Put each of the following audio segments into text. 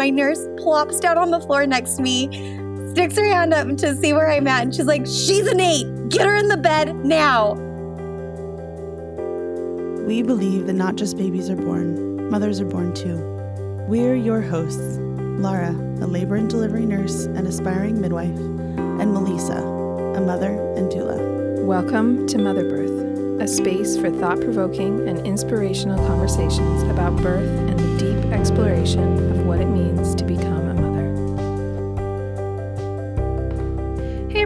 my nurse plops down on the floor next to me, sticks her hand up to see where I'm at, and she's like, She's an eight. Get her in the bed now. We believe that not just babies are born, mothers are born too. We're your hosts Lara, a labor and delivery nurse and aspiring midwife, and Melissa, a mother and doula. Welcome to Mother Birth, a space for thought provoking and inspirational conversations about birth and the deep exploration of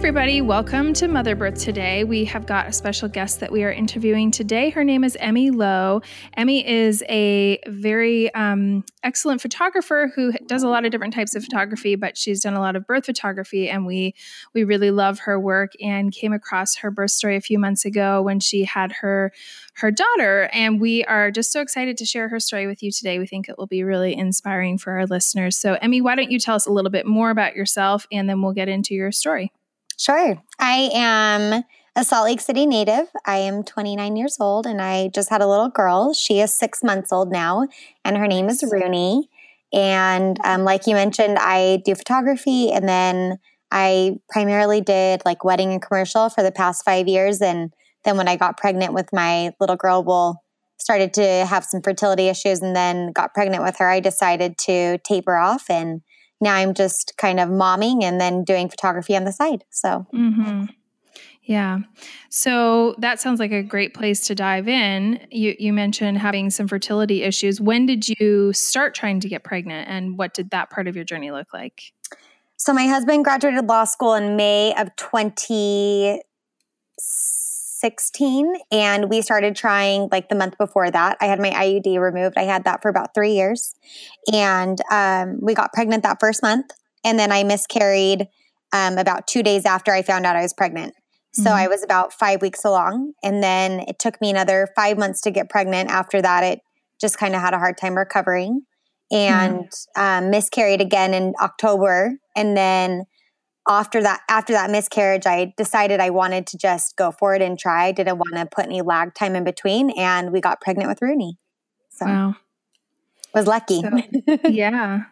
everybody, welcome to Mother Birth today. We have got a special guest that we are interviewing today. Her name is Emmy Lowe. Emmy is a very um, excellent photographer who does a lot of different types of photography, but she's done a lot of birth photography, and we we really love her work and came across her birth story a few months ago when she had her her daughter, and we are just so excited to share her story with you today. We think it will be really inspiring for our listeners. So, Emmy, why don't you tell us a little bit more about yourself, and then we'll get into your story. Sure. I am a Salt Lake City native. I am 29 years old and I just had a little girl. She is six months old now, and her name is Rooney. And um, like you mentioned, I do photography and then I primarily did like wedding and commercial for the past five years. And then when I got pregnant with my little girl, well, started to have some fertility issues and then got pregnant with her, I decided to taper off and now I'm just kind of momming and then doing photography on the side. So, mm-hmm. yeah. So that sounds like a great place to dive in. You, you mentioned having some fertility issues. When did you start trying to get pregnant and what did that part of your journey look like? So, my husband graduated law school in May of 20 16 and we started trying like the month before that i had my iud removed i had that for about three years and um, we got pregnant that first month and then i miscarried um, about two days after i found out i was pregnant so mm-hmm. i was about five weeks along and then it took me another five months to get pregnant after that it just kind of had a hard time recovering and mm-hmm. um, miscarried again in october and then after that after that miscarriage i decided i wanted to just go for it and try. I didn't want to put any lag time in between and we got pregnant with rooney. So wow. was lucky. So, yeah.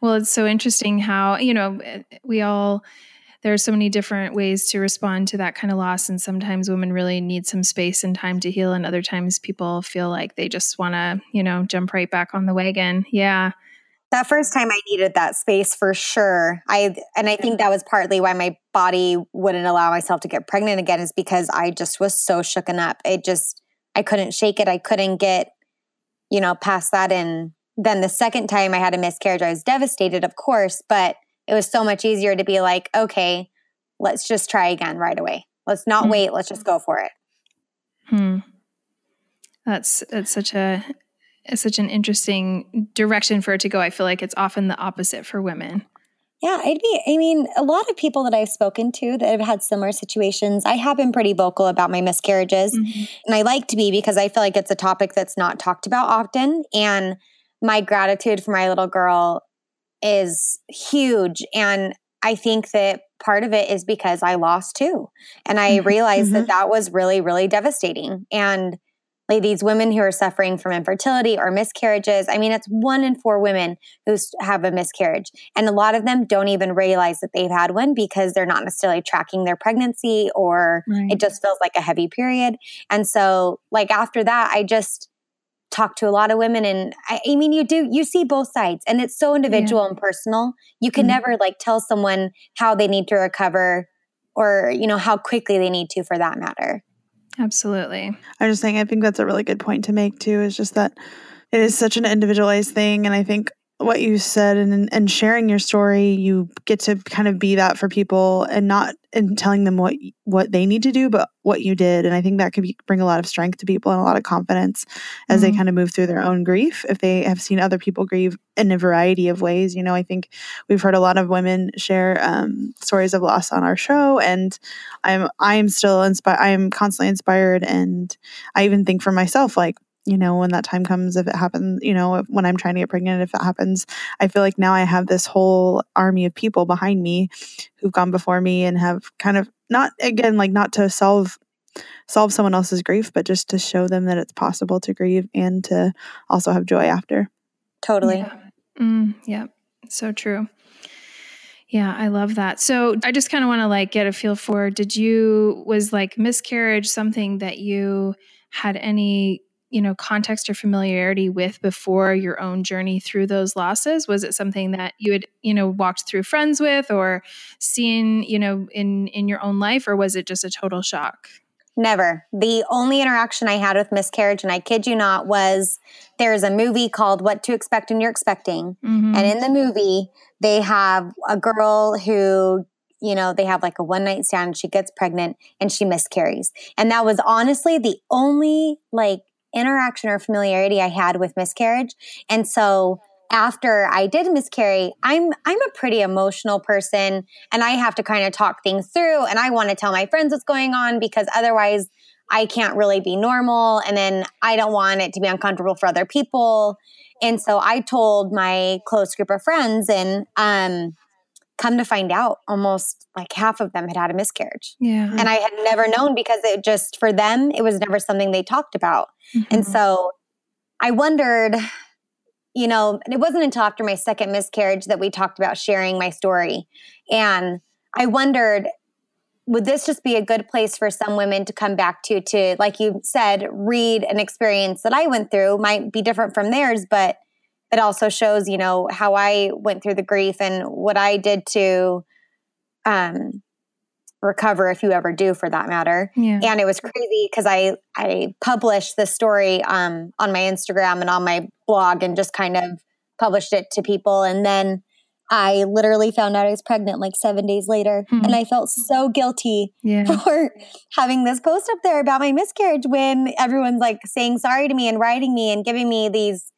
Well it's so interesting how you know we all there are so many different ways to respond to that kind of loss and sometimes women really need some space and time to heal and other times people feel like they just want to you know jump right back on the wagon. Yeah that first time I needed that space for sure. I and I think that was partly why my body wouldn't allow myself to get pregnant again is because I just was so shooken up. It just I couldn't shake it. I couldn't get you know past that and then the second time I had a miscarriage I was devastated of course, but it was so much easier to be like, okay, let's just try again right away. Let's not mm-hmm. wait, let's just go for it. Hmm. That's that's such a such an interesting direction for it to go. I feel like it's often the opposite for women. Yeah, I'd be, I mean, a lot of people that I've spoken to that have had similar situations, I have been pretty vocal about my miscarriages. Mm-hmm. And I like to be because I feel like it's a topic that's not talked about often. And my gratitude for my little girl is huge. And I think that part of it is because I lost too. And I mm-hmm. realized mm-hmm. that that was really, really devastating. And these women who are suffering from infertility or miscarriages. I mean, it's one in four women who have a miscarriage. And a lot of them don't even realize that they've had one because they're not necessarily tracking their pregnancy or right. it just feels like a heavy period. And so, like, after that, I just talk to a lot of women and I, I mean you do you see both sides and it's so individual yeah. and personal you can mm-hmm. never like tell someone how they need to recover or you know how quickly they need to for that matter Absolutely. I'm just saying, I think that's a really good point to make too, is just that it is such an individualized thing. And I think what you said and and sharing your story, you get to kind of be that for people and not in telling them what what they need to do, but what you did. And I think that could be, bring a lot of strength to people and a lot of confidence as mm-hmm. they kind of move through their own grief. If they have seen other people grieve in a variety of ways, you know, I think we've heard a lot of women share um, stories of loss on our show, and I'm I'm still inspired. I'm constantly inspired, and I even think for myself, like you know, when that time comes, if it happens, you know, when I'm trying to get pregnant, if it happens, I feel like now I have this whole army of people behind me who've gone before me and have kind of not, again, like not to solve solve someone else's grief, but just to show them that it's possible to grieve and to also have joy after. Totally. Yeah. Mm, yeah. So true. Yeah, I love that. So I just kind of want to like get a feel for did you was like miscarriage something that you had any you know context or familiarity with before your own journey through those losses was it something that you had you know walked through friends with or seen you know in in your own life or was it just a total shock Never. The only interaction I had with miscarriage, and I kid you not, was there's a movie called What to Expect When You're Expecting. Mm-hmm. And in the movie, they have a girl who, you know, they have like a one night stand, she gets pregnant and she miscarries. And that was honestly the only like interaction or familiarity I had with miscarriage. And so after I did miscarry, I'm I'm a pretty emotional person and I have to kind of talk things through and I want to tell my friends what's going on because otherwise I can't really be normal and then I don't want it to be uncomfortable for other people. And so I told my close group of friends and um come to find out almost like half of them had had a miscarriage. Yeah. And I had never known because it just for them it was never something they talked about. Mm-hmm. And so I wondered you know, it wasn't until after my second miscarriage that we talked about sharing my story. And I wondered, would this just be a good place for some women to come back to, to, like you said, read an experience that I went through? Might be different from theirs, but it also shows, you know, how I went through the grief and what I did to um, recover if you ever do for that matter yeah. and it was crazy because i i published the story um, on my instagram and on my blog and just kind of published it to people and then i literally found out i was pregnant like seven days later mm-hmm. and i felt so guilty yeah. for having this post up there about my miscarriage when everyone's like saying sorry to me and writing me and giving me these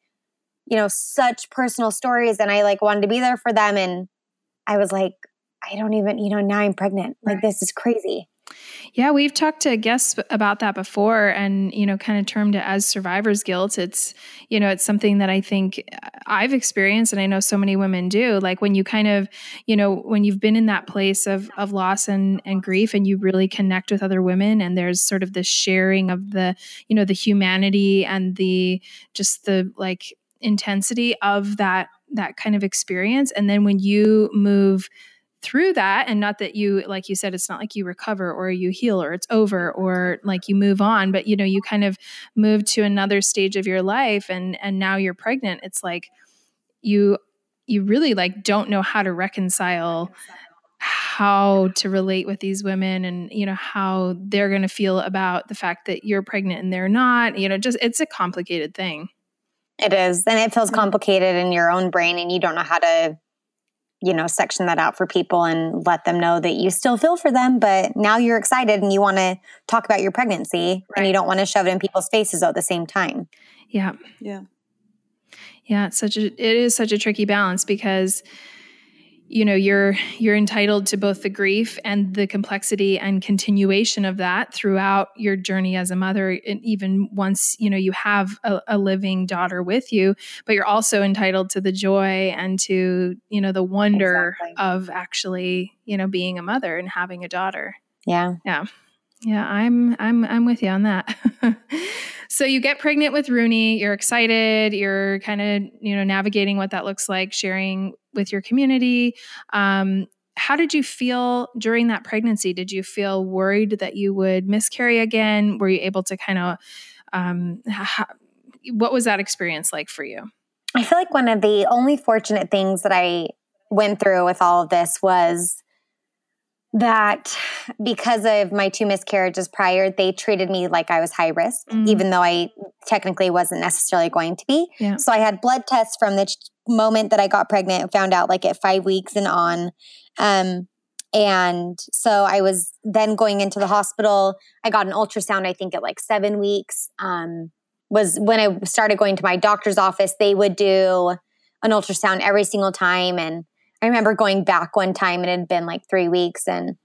you know such personal stories and i like wanted to be there for them and i was like I don't even, you know, now I'm pregnant. Like this is crazy. Yeah, we've talked to guests about that before and, you know, kind of termed it as survivor's guilt. It's, you know, it's something that I think uh, I've experienced and I know so many women do. Like when you kind of, you know, when you've been in that place of of loss and and grief and you really connect with other women and there's sort of the sharing of the, you know, the humanity and the just the like intensity of that that kind of experience. And then when you move through that and not that you like you said it's not like you recover or you heal or it's over or like you move on but you know you kind of move to another stage of your life and and now you're pregnant it's like you you really like don't know how to reconcile how to relate with these women and you know how they're going to feel about the fact that you're pregnant and they're not you know just it's a complicated thing it is and it feels mm. complicated in your own brain and you don't know how to you know, section that out for people and let them know that you still feel for them, but now you're excited and you want to talk about your pregnancy right. and you don't want to shove it in people's faces at the same time. Yeah. Yeah. Yeah, it's such a it is such a tricky balance because you know you're you're entitled to both the grief and the complexity and continuation of that throughout your journey as a mother. And even once you know you have a, a, living daughter with you but you're also entitled to the joy and to you know the wonder exactly. of actually you know being a mother and having a daughter. Yeah. Yeah yeah i'm i'm i'm with you on that So you get pregnant with Rooney, you're excited, you're kind of, you know, navigating what that looks like, sharing with your community. Um, how did you feel during that pregnancy? Did you feel worried that you would miscarry again? Were you able to kind of, um, what was that experience like for you? I feel like one of the only fortunate things that I went through with all of this was that because of my two miscarriages prior, they treated me like I was high risk, mm. even though I technically wasn't necessarily going to be. Yeah. So I had blood tests from the moment that I got pregnant, found out like at five weeks and on. Um, and so I was then going into the hospital. I got an ultrasound, I think, at like seven weeks. Um, was when I started going to my doctor's office, they would do an ultrasound every single time. And I remember going back one time and it had been like three weeks and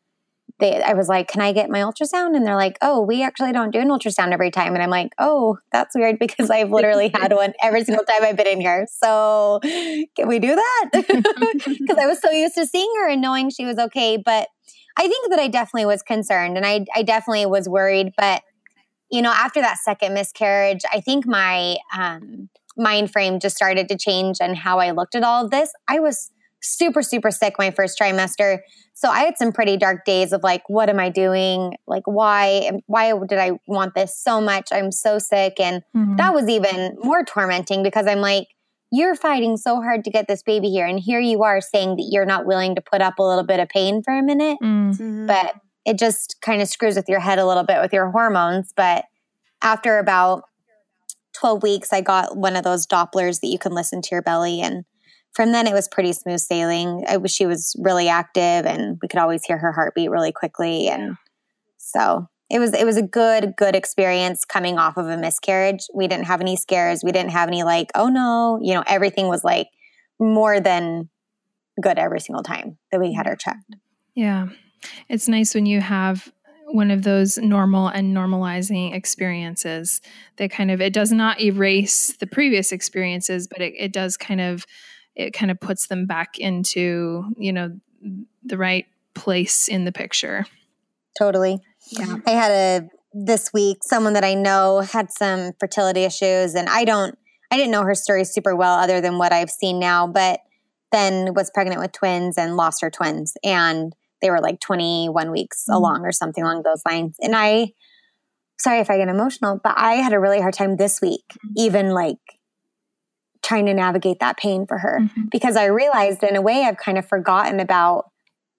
they, I was like, can I get my ultrasound? And they're like, oh, we actually don't do an ultrasound every time. And I'm like, oh, that's weird because I've literally had one every single time I've been in here. So can we do that? Because I was so used to seeing her and knowing she was okay. But I think that I definitely was concerned and I, I definitely was worried. But, you know, after that second miscarriage, I think my, um, mind frame just started to change and how I looked at all of this. I was super, super sick my first trimester. So I had some pretty dark days of like, what am I doing? Like, why, why did I want this so much? I'm so sick. And mm-hmm. that was even more tormenting because I'm like, you're fighting so hard to get this baby here. And here you are saying that you're not willing to put up a little bit of pain for a minute. Mm-hmm. But it just kind of screws with your head a little bit with your hormones. But after about 12 weeks, I got one of those Dopplers that you can listen to your belly. And from then, it was pretty smooth sailing. I, she was really active, and we could always hear her heartbeat really quickly. And so it was it was a good good experience coming off of a miscarriage. We didn't have any scares. We didn't have any like oh no, you know everything was like more than good every single time that we had her checked. Yeah. It's nice when you have one of those normal and normalizing experiences that kind of it does not erase the previous experiences but it, it does kind of it kind of puts them back into you know the right place in the picture totally yeah i had a this week someone that i know had some fertility issues and i don't i didn't know her story super well other than what i've seen now but then was pregnant with twins and lost her twins and they were like 21 weeks mm-hmm. along or something along those lines. And I, sorry if I get emotional, but I had a really hard time this week, mm-hmm. even like trying to navigate that pain for her mm-hmm. because I realized in a way I've kind of forgotten about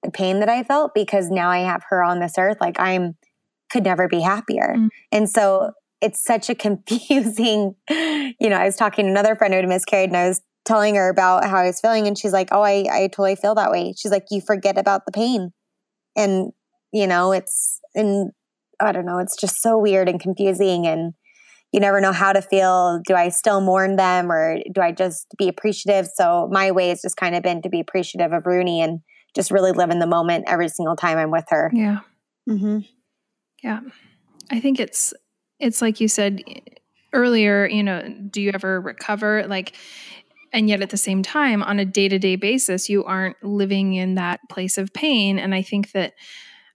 the pain that I felt because now I have her on this earth. Like I'm, could never be happier. Mm-hmm. And so it's such a confusing, you know, I was talking to another friend who had miscarried and I was telling her about how I was feeling and she's like, "Oh, I I totally feel that way." She's like, "You forget about the pain." And you know, it's and I don't know, it's just so weird and confusing and you never know how to feel. Do I still mourn them or do I just be appreciative? So my way has just kind of been to be appreciative of Rooney and just really live in the moment every single time I'm with her. Yeah. Mm-hmm. Yeah. I think it's it's like you said earlier, you know, do you ever recover? Like and yet at the same time on a day-to-day basis you aren't living in that place of pain and i think that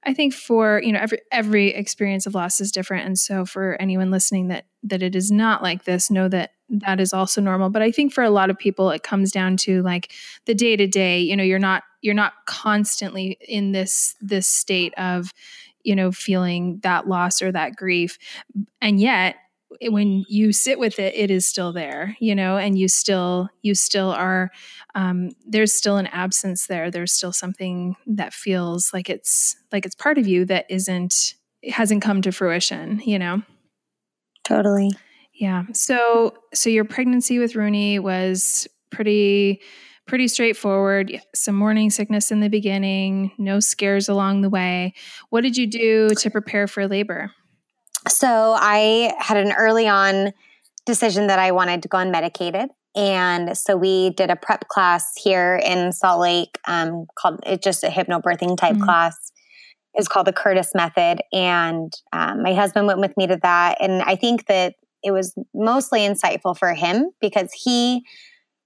i think for you know every every experience of loss is different. And so for anyone listening that that it is not like this know that that is also normal. But i think for a lot of people it comes down to like the day to day you know you're not you're not constantly in this this state of you know feeling that loss or that grief. And yet when you sit with it it is still there you know and you still you still are um, there's still an absence there. There's still something that feels like it's like it's part of you that isn't hasn't come to fruition you know? Totally. Yeah. So so your pregnancy with rooney was pretty pretty straightforward. Some morning sickness in the beginning no scares along the way. What did you do to prepare for labor so I had an early on decision that I wanted to go unmedicated. And so we did a prep class here in Salt Lake um, called it's just a hypnobirthing type mm-hmm. class. It's called the Curtis Method. And um, my husband went with me to that. And I think that it was mostly insightful for him because he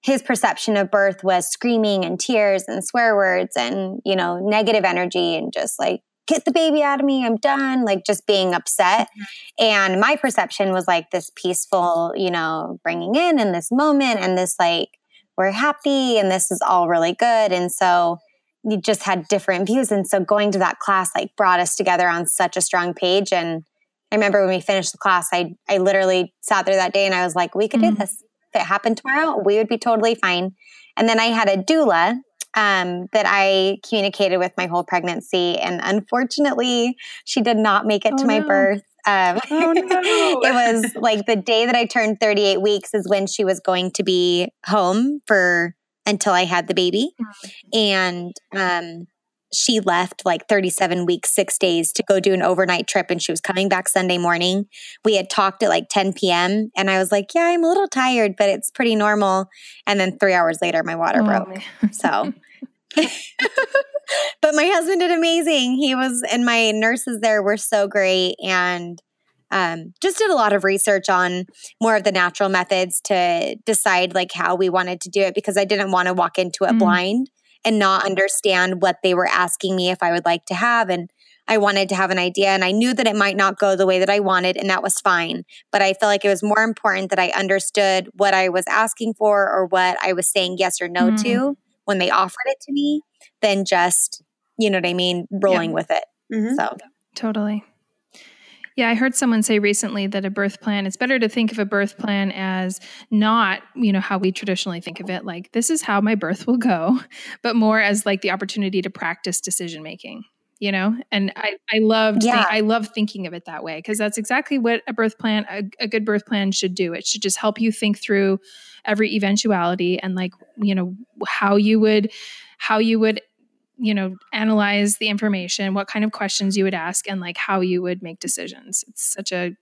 his perception of birth was screaming and tears and swear words and you know negative energy and just like get the baby out of me. I'm done. Like just being upset. Mm-hmm. And my perception was like this peaceful, you know, bringing in in this moment and this like, we're happy and this is all really good. And so we just had different views. And so going to that class like brought us together on such a strong page. And I remember when we finished the class, I, I literally sat there that day and I was like, we could mm-hmm. do this. If it happened tomorrow, we would be totally fine. And then I had a doula um, that I communicated with my whole pregnancy. And unfortunately, she did not make it oh, to my no. birth. Um, oh, no. it was like the day that I turned 38 weeks is when she was going to be home for until I had the baby. Mm-hmm. And um, she left like 37 weeks, six days to go do an overnight trip. And she was coming back Sunday morning. We had talked at like 10 p.m. And I was like, yeah, I'm a little tired, but it's pretty normal. And then three hours later, my water oh, broke. So but my husband did amazing. He was, and my nurses there were so great and um, just did a lot of research on more of the natural methods to decide like how we wanted to do it because I didn't want to walk into it mm blind and not understand what they were asking me if I would like to have. And I wanted to have an idea and I knew that it might not go the way that I wanted and that was fine. But I felt like it was more important that I understood what I was asking for or what I was saying yes or no mm. to when they offered it to me than just, you know what I mean, rolling yeah. with it. Mm-hmm. So totally. Yeah, I heard someone say recently that a birth plan, it's better to think of a birth plan as not, you know, how we traditionally think of it, like this is how my birth will go, but more as like the opportunity to practice decision making you know and i i loved yeah. I love thinking of it that way because that's exactly what a birth plan a, a, good birth plan should do it should just help you think through every eventuality and like you know how you would how you would you know analyze the information what kind of questions you would ask and like how you would make decisions. It's such a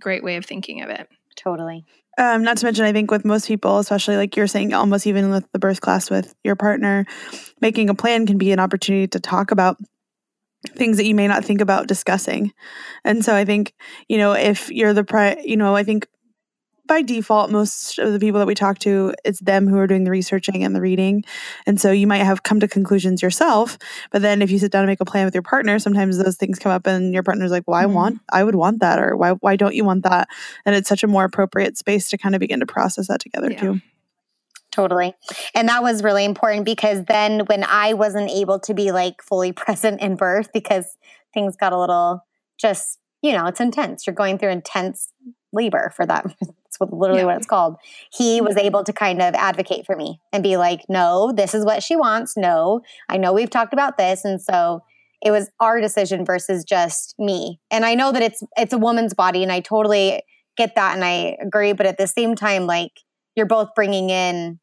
great way of thinking of it. Totally. Um, not to mention, I think with most people, especially like you're saying, almost even with the birth class with your partner, making a plan can be an opportunity to talk about things that you may not think about discussing. And so I think, you know, if you're the pri, you know, I think by default most of the people that we talk to it's them who are doing the researching and the reading and so you might have come to conclusions yourself but then if you sit down and make a plan with your partner sometimes those things come up and your partner's like well i mm-hmm. want i would want that or why why don't you want that and it's such a more appropriate space to kind of begin to process that together yeah. too Totally. And that was really important because then when I wasn't able to be like fully present in birth because things got a little just, you know, it's intense. You're going through intense labor for that. It's what, literally yeah. what it's called. He was able to kind of advocate for me and be like, no, this is what she wants. No, I know we've talked about this. And so it was our decision versus just me. And I know that it's, it's a woman's body and I totally get that and I agree. But at the same time, like you're both bringing in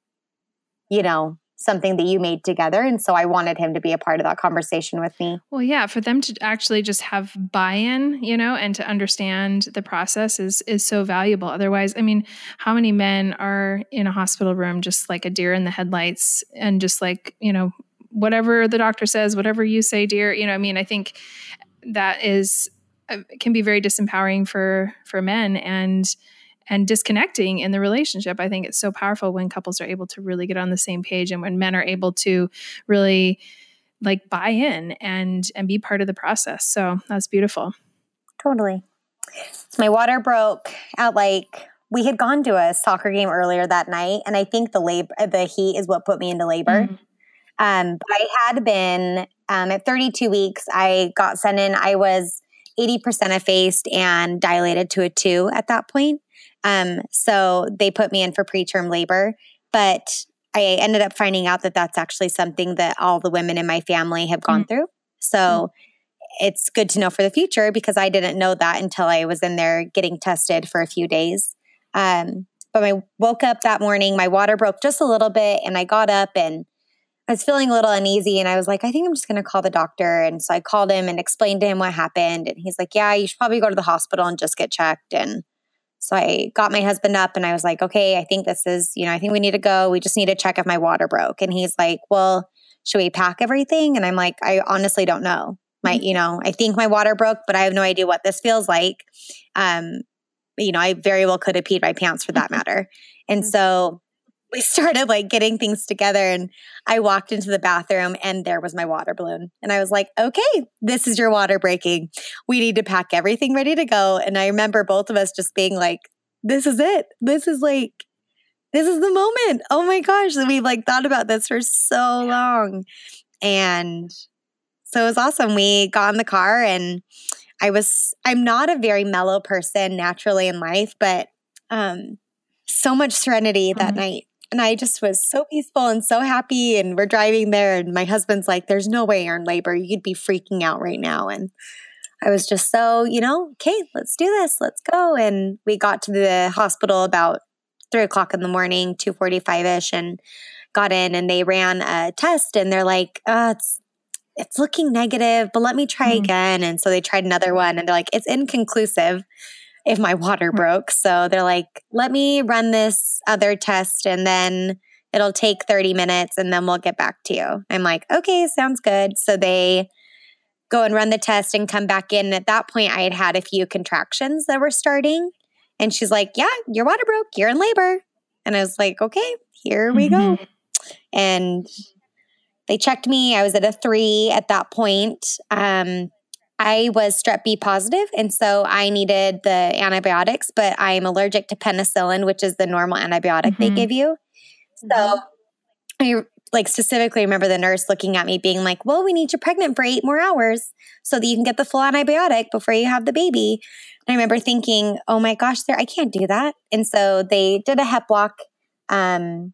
you know, something that you made together. And so I wanted him to be a part of that conversation with me. Well, yeah, for them to actually just have buy-in, you know, and to understand the process is is so valuable. Otherwise, I mean, how many men are in a hospital room just like a deer in the headlights and just like, you know, whatever the doctor says, whatever you say, dear, you know, I mean, I think that is uh, can be very disempowering for for men and and disconnecting in the relationship. I think it's so powerful when couples are able to really get on the same page and when men are able to really like buy in and and be part of the process. So that's beautiful. Totally. My water broke at like we had gone to a soccer game earlier that night, and I think the labor, the heat is what put me into labor. Mm-hmm. Um, I had been um, at 32 weeks. I got sent in. I was 80% effaced and dilated to a two at that point. Um, so they put me in for preterm labor, but I ended up finding out that that's actually something that all the women in my family have gone mm-hmm. through. So mm-hmm. it's good to know for the future because I didn't know that until I was in there getting tested for a few days. Um, but I woke up that morning, my water broke just a little bit, and I got up and I was feeling a little uneasy. And I was like, I think I'm just going to call the doctor. And so I called him and explained to him what happened. And he's like, Yeah, you should probably go to the hospital and just get checked. And so I got my husband up and I was like, okay, I think this is, you know, I think we need to go. We just need to check if my water broke. And he's like, well, should we pack everything? And I'm like, I honestly don't know. My, mm-hmm. you know, I think my water broke, but I have no idea what this feels like. Um, you know, I very well could have peed my pants for that matter. And mm-hmm. so we started like getting things together and I walked into the bathroom and there was my water balloon. And I was like, okay, this is your water breaking. We need to pack everything ready to go. And I remember both of us just being like, this is it. This is like, this is the moment. Oh my gosh. And we've like thought about this for so long. And so it was awesome. We got in the car and I was, I'm not a very mellow person naturally in life, but um, so much serenity that mm-hmm. night and I just was so peaceful and so happy. And we're driving there, and my husband's like, There's no way you're in labor. You'd be freaking out right now. And I was just so, you know, okay, let's do this. Let's go. And we got to the hospital about three o'clock in the morning, 245 ish, and got in and they ran a test and they're like, oh, it's it's looking negative, but let me try mm-hmm. again. And so they tried another one and they're like, it's inconclusive if my water broke. So they're like, let me run this other test and then it'll take 30 minutes and then we'll get back to you. I'm like, okay, sounds good. So they go and run the test and come back in. At that point, I had had a few contractions that were starting. And she's like, yeah, your water broke. You're in labor. And I was like, okay, here we mm-hmm. go. And they checked me. I was at a three at that point. Um, I was strep B positive, and so I needed the antibiotics, but I'm allergic to penicillin, which is the normal antibiotic mm-hmm. they give you. So mm-hmm. I like specifically remember the nurse looking at me being like, Well, we need you pregnant for eight more hours so that you can get the full antibiotic before you have the baby. And I remember thinking, Oh my gosh, there I can't do that. And so they did a hep lock um,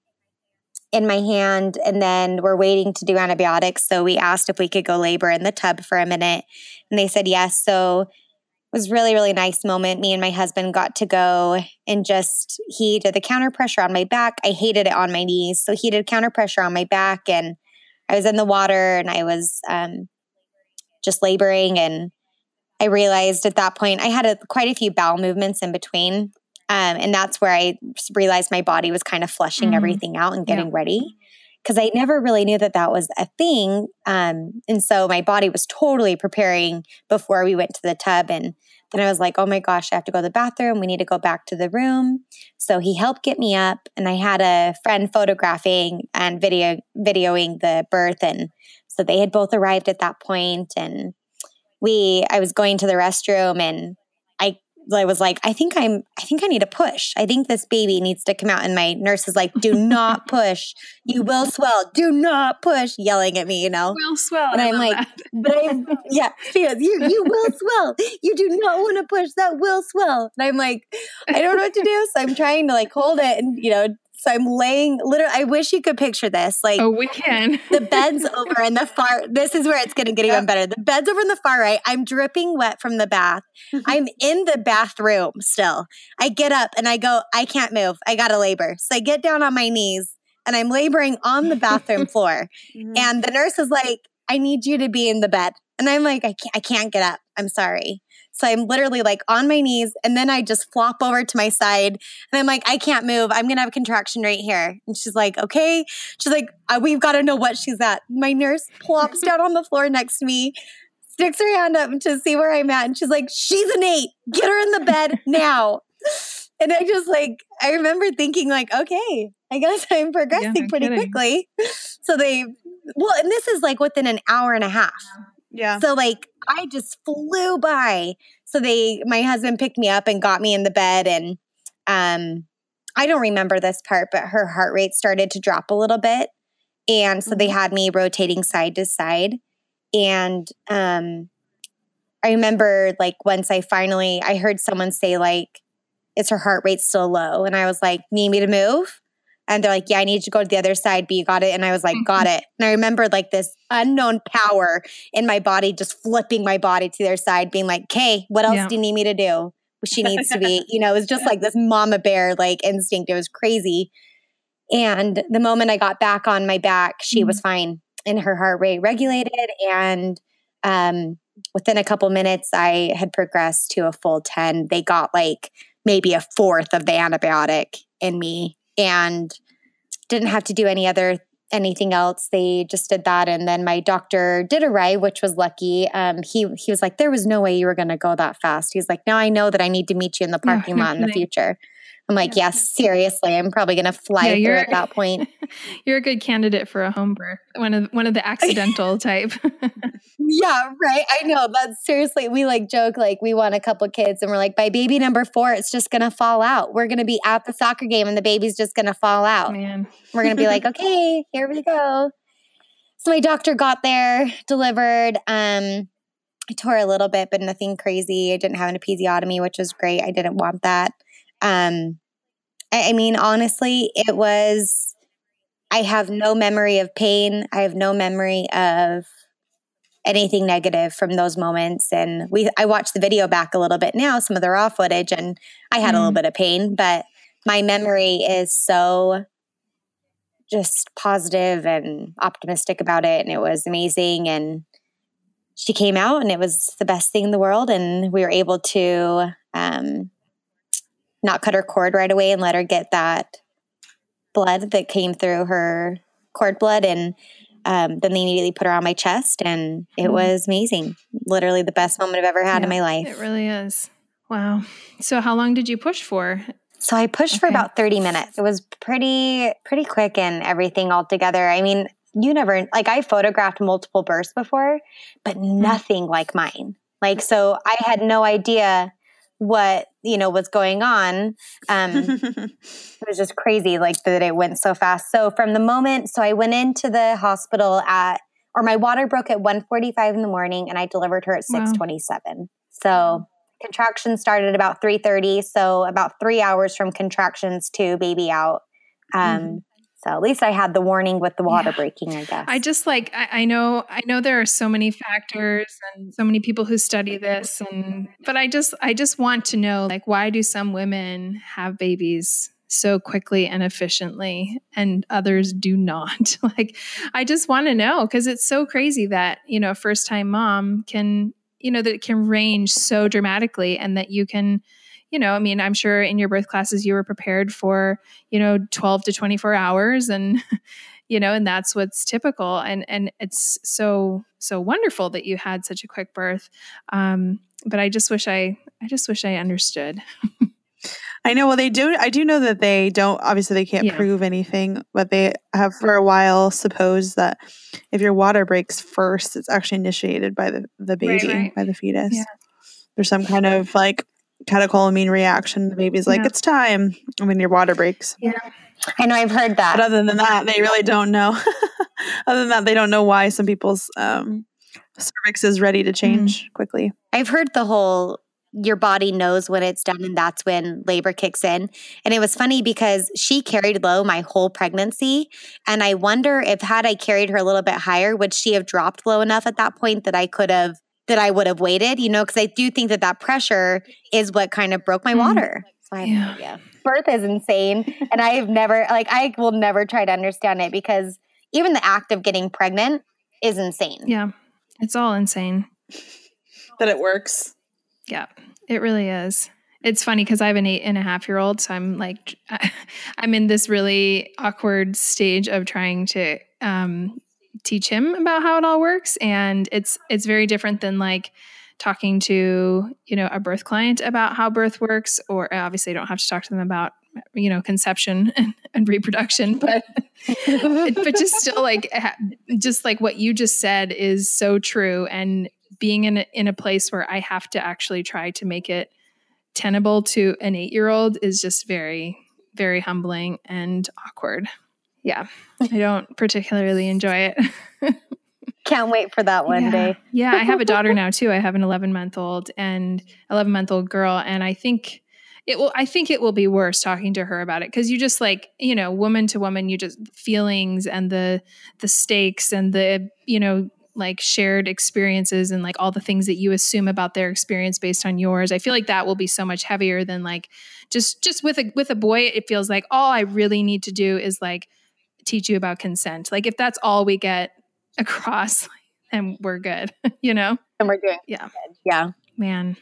in my hand and then we're waiting to do antibiotics. So we asked if we could go labor in the tub for a minute. And they said yes. So it was really really nice moment me and my husband got to go and just he did the counter pressure on my back i hated it on my knees so he did counter pressure on my back and i was in the water and i was um, just laboring and i realized at that point i had a, quite a few bowel movements in between um, and that's where i realized my body was kind of flushing mm-hmm. everything out and getting yeah. ready because I never really knew that that was a thing. Um, and so my body was totally preparing before we went to the tub. And then I was like, oh my gosh, I have to go to the bathroom. We need to go back to the room. So he helped get me up. And I had a friend photographing and video videoing the birth. And so they had both arrived at that point and we I was going to the restroom and I was like, I think I'm, I think I need to push. I think this baby needs to come out. And my nurse is like, do not push. You will swell. Do not push, yelling at me, you know? Will swell. And I am like, that. but I, yeah, she goes, you, you will swell. You do not want to push. That will swell. And I'm like, I don't know what to do. So I'm trying to like hold it and, you know, so I'm laying literally I wish you could picture this. Like Oh, we can. the bed's over in the far this is where it's gonna get even better. The bed's over in the far right. I'm dripping wet from the bath. I'm in the bathroom still. I get up and I go, I can't move. I gotta labor. So I get down on my knees and I'm laboring on the bathroom floor. Mm-hmm. And the nurse is like, I need you to be in the bed. And I'm like, I can't, I can't get up. I'm sorry. So I'm literally like on my knees and then I just flop over to my side and I'm like, I can't move. I'm going to have a contraction right here. And she's like, okay. She's like, uh, we've got to know what she's at. My nurse plops down on the floor next to me, sticks her hand up to see where I'm at. And she's like, she's an eight. Get her in the bed now. And I just like, I remember thinking like, okay, I guess I'm progressing yeah, pretty kidding. quickly. So they, well, and this is like within an hour and a half. Yeah. So like I just flew by. So they my husband picked me up and got me in the bed and um I don't remember this part, but her heart rate started to drop a little bit. And so mm-hmm. they had me rotating side to side. And um I remember like once I finally I heard someone say like is her heart rate still low? And I was like, need me to move? And they're like, yeah, I need to go to the other side, but you got it. And I was like, got mm-hmm. it. And I remembered like this unknown power in my body, just flipping my body to their side, being like, okay, what else yeah. do you need me to do? She needs to be, you know, it was just like this mama bear like instinct. It was crazy. And the moment I got back on my back, she mm-hmm. was fine and her heart rate regulated. And um, within a couple minutes, I had progressed to a full 10. They got like maybe a fourth of the antibiotic in me and didn't have to do any other anything else. They just did that, and then my doctor did a arrive, which was lucky. Um, he he was like, "There was no way you were going to go that fast." He's like, "Now I know that I need to meet you in the parking lot in the future." I'm like, yeah. yes, seriously, I'm probably going to fly yeah, through at that point. You're a good candidate for a home birth, one of one of the accidental type. yeah, right. I know. That's seriously. We like joke like we want a couple kids, and we're like, by baby number four, it's just going to fall out. We're going to be at the soccer game, and the baby's just going to fall out. Man, we're going to be like, okay, here we go. So my doctor got there, delivered. Um, I tore a little bit, but nothing crazy. I didn't have an episiotomy, which was great. I didn't want that. Um, I, I mean, honestly, it was, I have no memory of pain. I have no memory of anything negative from those moments. And we, I watched the video back a little bit now, some of the raw footage, and I had mm. a little mm. bit of pain, but my memory is so just positive and optimistic about it. And it was amazing. And she came out and it was the best thing in the world. And we were able to um, not cut her cord right away and let her get that blood that came through her cord blood and um, then they immediately put her on my chest and it mm. was amazing. Literally the best moment i've ever had yeah, in my life. it really is. Wow. So how long did you push for? So i pushed okay. for about 30 minutes. It was pretty pretty quick and everything all together. I mean you never like i photographed multiple births before but mm. nothing like mine. Like, so I had no idea what you know was going on um it was just crazy like that it went so fast so from the moment so i went into the hospital at or my water broke at 1.45 in the morning and i delivered her at 6.27 wow. so contractions started about 3.30 so about three hours from contractions to baby out um mm-hmm. So at least I had the warning with the water yeah. breaking, I guess. I just like I, I, know I know there are so many factors and so many people who study this and but I just I just want to know like why do some women have babies so quickly and efficiently and others do not? like I just want to know because it's so crazy that, you know, a first time mom can, you know, that it can range so dramatically and that you can you know, I mean, I'm sure in your birth classes you were prepared for, you know, 12 to 24 hours and you know, and that's what's typical and and it's so so wonderful that you had such a quick birth. Um but I just wish I I just wish I understood. I know. Well, they do. I do know that they don't. Obviously, they can't yeah. prove anything, but they have for a while supposed that if your water breaks first, it's actually initiated by the the baby, right, right. by the fetus. Yeah. There's some kind of like catecholamine reaction. The baby's like, yeah. it's time when your water breaks. Yeah. I know I've heard that. But other than that, they really don't know. other than that, they don't know why some people's um, cervix is ready to change mm. quickly. I've heard the whole your body knows when it's done and that's when labor kicks in. And it was funny because she carried low my whole pregnancy. And I wonder if had I carried her a little bit higher, would she have dropped low enough at that point that I could have that I would have waited, you know, because I do think that that pressure is what kind of broke my mm. water. So I have yeah. Birth is insane. and I have never, like, I will never try to understand it because even the act of getting pregnant is insane. Yeah. It's all insane. that it works. Yeah, it really is. It's funny because I have an eight and a half year old. So I'm like, I'm in this really awkward stage of trying to um, teach him about how it all works. And it's it's very different than like talking to you know a birth client about how birth works or uh, obviously I don't have to talk to them about you know conception and, and reproduction but but just still like just like what you just said is so true. And being in a, in a place where I have to actually try to make it tenable to an 8-year-old is just very very humbling and awkward yeah, I don't particularly enjoy it. Can't wait for that one yeah. day. yeah, I have a daughter now too. I have an 11 month old and 11 month old girl, and I think it will. I think it will be worse talking to her about it because you just like you know, woman to woman, you just feelings and the the stakes and the you know like shared experiences and like all the things that you assume about their experience based on yours i feel like that will be so much heavier than like just just with a with a boy it feels like all i really need to do is like teach you about consent. Like if that's all we get across, then we're good, you know? And we're doing yeah. Good. Yeah. Man.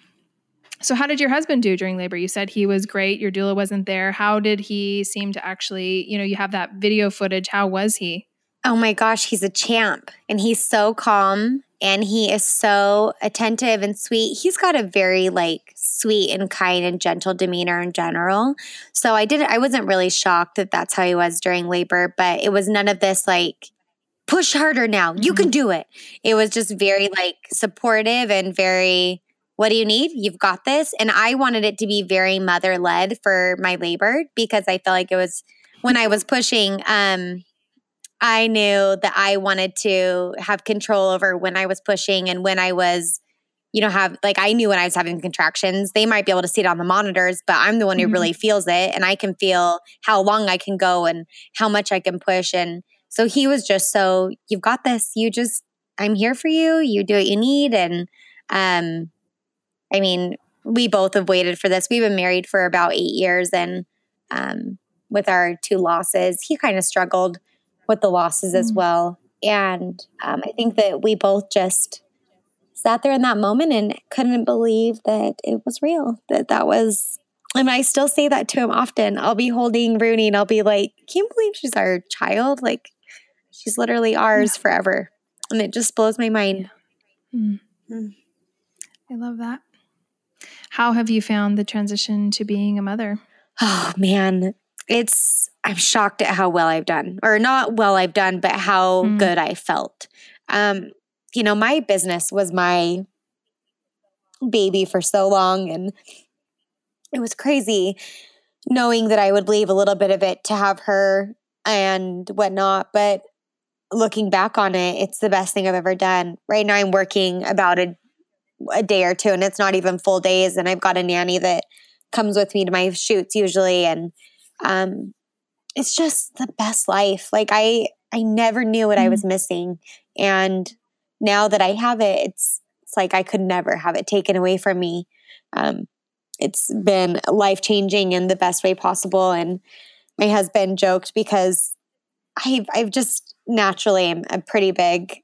So how did your husband do during labor? You said he was great. Your doula wasn't there. How did he seem to actually, you know, you have that video footage. How was he? Oh my gosh, he's a champ and he's so calm and he is so attentive and sweet. He's got a very like sweet and kind and gentle demeanor in general. So I didn't I wasn't really shocked that that's how he was during labor, but it was none of this like push harder now. You can mm-hmm. do it. It was just very like supportive and very what do you need? You've got this. And I wanted it to be very mother led for my labor because I felt like it was when I was pushing um I knew that I wanted to have control over when I was pushing and when I was, you know, have like I knew when I was having contractions. They might be able to see it on the monitors, but I'm the one who mm-hmm. really feels it and I can feel how long I can go and how much I can push. And so he was just so, you've got this. You just, I'm here for you. You do what you need. And um, I mean, we both have waited for this. We've been married for about eight years and um, with our two losses, he kind of struggled with the losses as mm. well. And um, I think that we both just sat there in that moment and couldn't believe that it was real, that that was. And I still say that to him often. I'll be holding Rooney and I'll be like, can't believe she's our child? Like, she's literally ours yeah. forever. And it just blows my mind. Mm. Mm. I love that. How have you found the transition to being a mother? Oh, man. It's I'm shocked at how well I've done, or not well I've done, but how mm. good I felt. Um, you know, my business was my baby for so long. And it was crazy knowing that I would leave a little bit of it to have her and whatnot. But looking back on it, it's the best thing I've ever done. Right now, I'm working about a, a day or two, and it's not even full days. And I've got a nanny that comes with me to my shoots usually. And um, it's just the best life. Like, I, I never knew what mm-hmm. I was missing. And now that I have it, it's, it's like I could never have it taken away from me. Um, it's been life changing in the best way possible. And my husband joked because I've, I've just naturally am a pretty big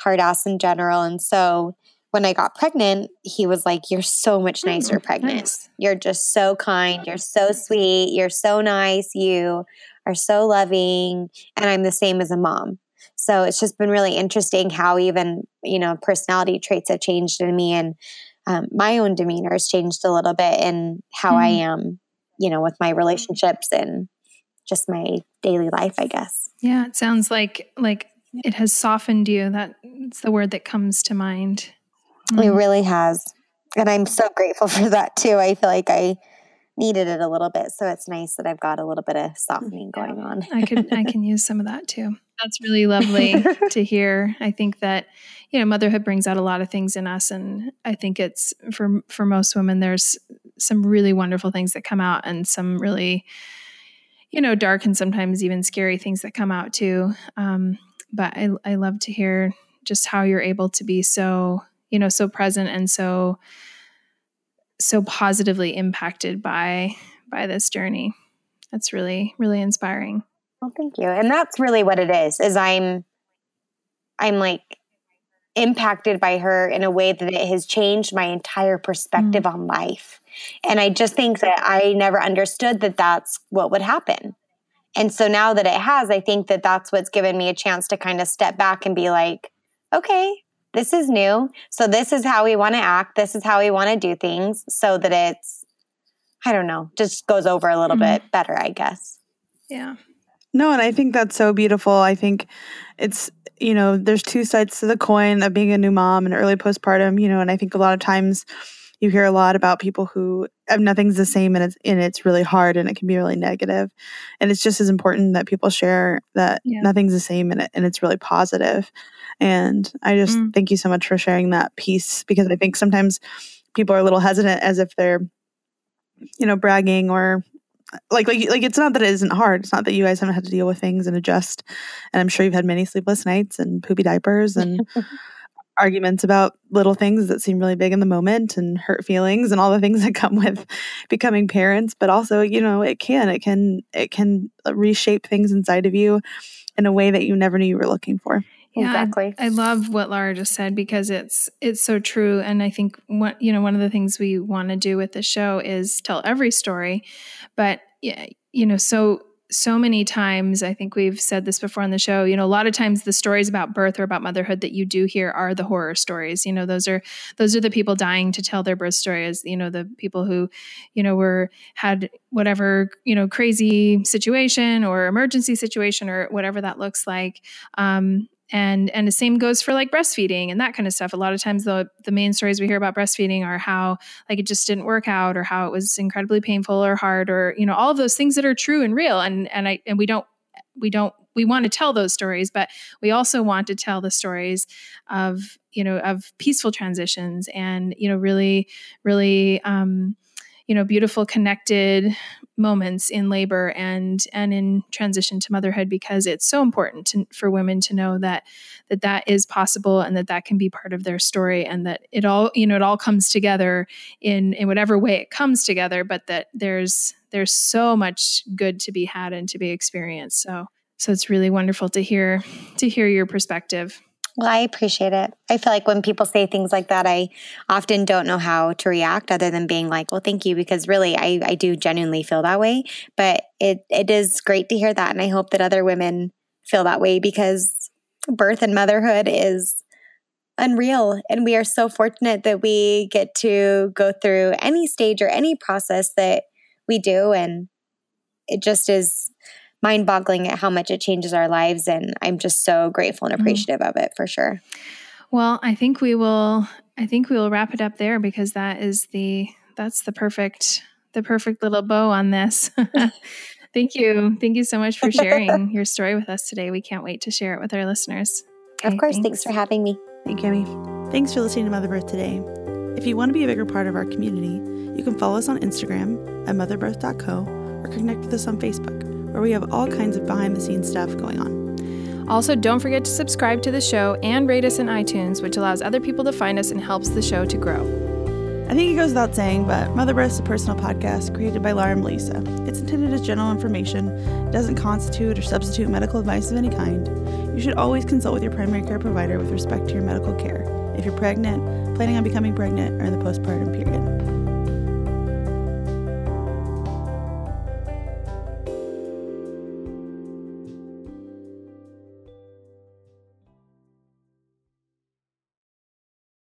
hard ass in general. And so when I got pregnant, he was like, You're so much nicer mm, pregnant. Nice. You're just so kind. You're so sweet. You're so nice. You are so loving. And I'm the same as a mom. So it's just been really interesting how even, you know, personality traits have changed in me and um, my own demeanor has changed a little bit in how mm. I am, you know, with my relationships and just my daily life, I guess. Yeah, it sounds like like it has softened you. That's the word that comes to mind. Mm. It really has. And I'm so grateful for that too. I feel like I needed it a little bit. So it's nice that I've got a little bit of softening going on. I could I can use some of that too. That's really lovely to hear. I think that you know motherhood brings out a lot of things in us and I think it's for for most women there's some really wonderful things that come out and some really you know dark and sometimes even scary things that come out too. Um, but I I love to hear just how you're able to be so you know so present and so so positively impacted by by this journey. That's really really inspiring. Well thank you. And that's really what it is is i'm i'm like impacted by her in a way that it has changed my entire perspective mm. on life. And i just think that i never understood that that's what would happen. And so now that it has i think that that's what's given me a chance to kind of step back and be like okay this is new. So this is how we want to act. This is how we want to do things so that it's, I don't know, just goes over a little mm-hmm. bit better, I guess. Yeah. No, and I think that's so beautiful. I think it's, you know, there's two sides to the coin of being a new mom and early postpartum, you know, and I think a lot of times you hear a lot about people who have nothing's the same and it's and it's really hard and it can be really negative. And it's just as important that people share that yeah. nothing's the same and, it, and it's really positive. And I just mm. thank you so much for sharing that piece because I think sometimes people are a little hesitant as if they're, you know, bragging or like like like it's not that it isn't hard. It's not that you guys haven't had to deal with things and adjust. And I'm sure you've had many sleepless nights and poopy diapers and arguments about little things that seem really big in the moment and hurt feelings and all the things that come with becoming parents but also you know it can it can it can reshape things inside of you in a way that you never knew you were looking for yeah, exactly. I, I, love what Laura just said because it's it's so true, and I think what you know one of the things we want to do with the show is tell every story, but yeah, you know, so so many times i think we've said this before on the show you know a lot of times the stories about birth or about motherhood that you do hear are the horror stories. You know those are those are the people dying to tell their birth stories you know the people who you know were had whatever you know crazy situation or emergency situation or whatever that looks like. Um, and and the same goes for like breastfeeding and that kind of stuff. A lot of times the the main stories we hear about breastfeeding are how like it just didn't work out or how it was incredibly painful or hard or you know all of those things that are true and real. And and i and we don't we don't we want to tell those stories but we also want to tell the stories of you know of peaceful transitions and you know really really um you know beautiful connected moments in labor and and in transition to motherhood because it's so important to, for women to know that that that is possible and that that can be part of their story and that it all you know it all comes together in in whatever way it comes together but that there's there's so much good to be had and to be experienced. So so it's really wonderful to hear to hear your perspective well, I appreciate it. I feel like when people say things like that, I often don't know how to react other than being like, well, thank you, because really I, I do genuinely feel that way. But it, it is great to hear that. And I hope that other women feel that way because birth and motherhood is unreal. And we are so fortunate that we get to go through any stage or any process that we do. And it just is mind boggling at how much it changes our lives. And I'm just so grateful and mm-hmm. appreciative mm. of it for sure. Well, I think we will I think we will wrap it up there because that is the that's the perfect the perfect little bow on this. Thank you. Thank you so much for sharing your story with us today. We can't wait to share it with our listeners. Okay, of course. Thanks. thanks for having me. Thank you, Amy. Thanks for listening to Mother Birth today. If you want to be a bigger part of our community, you can follow us on Instagram at motherbirth.co or connect with us on Facebook, where we have all kinds of behind the scenes stuff going on. Also, don't forget to subscribe to the show and rate us in iTunes, which allows other people to find us and helps the show to grow. I think it goes without saying, but Mother Birth is a personal podcast created by Laura and Melissa. It's intended as general information, it doesn't constitute or substitute medical advice of any kind. You should always consult with your primary care provider with respect to your medical care. If you're pregnant, planning on becoming pregnant, or in the postpartum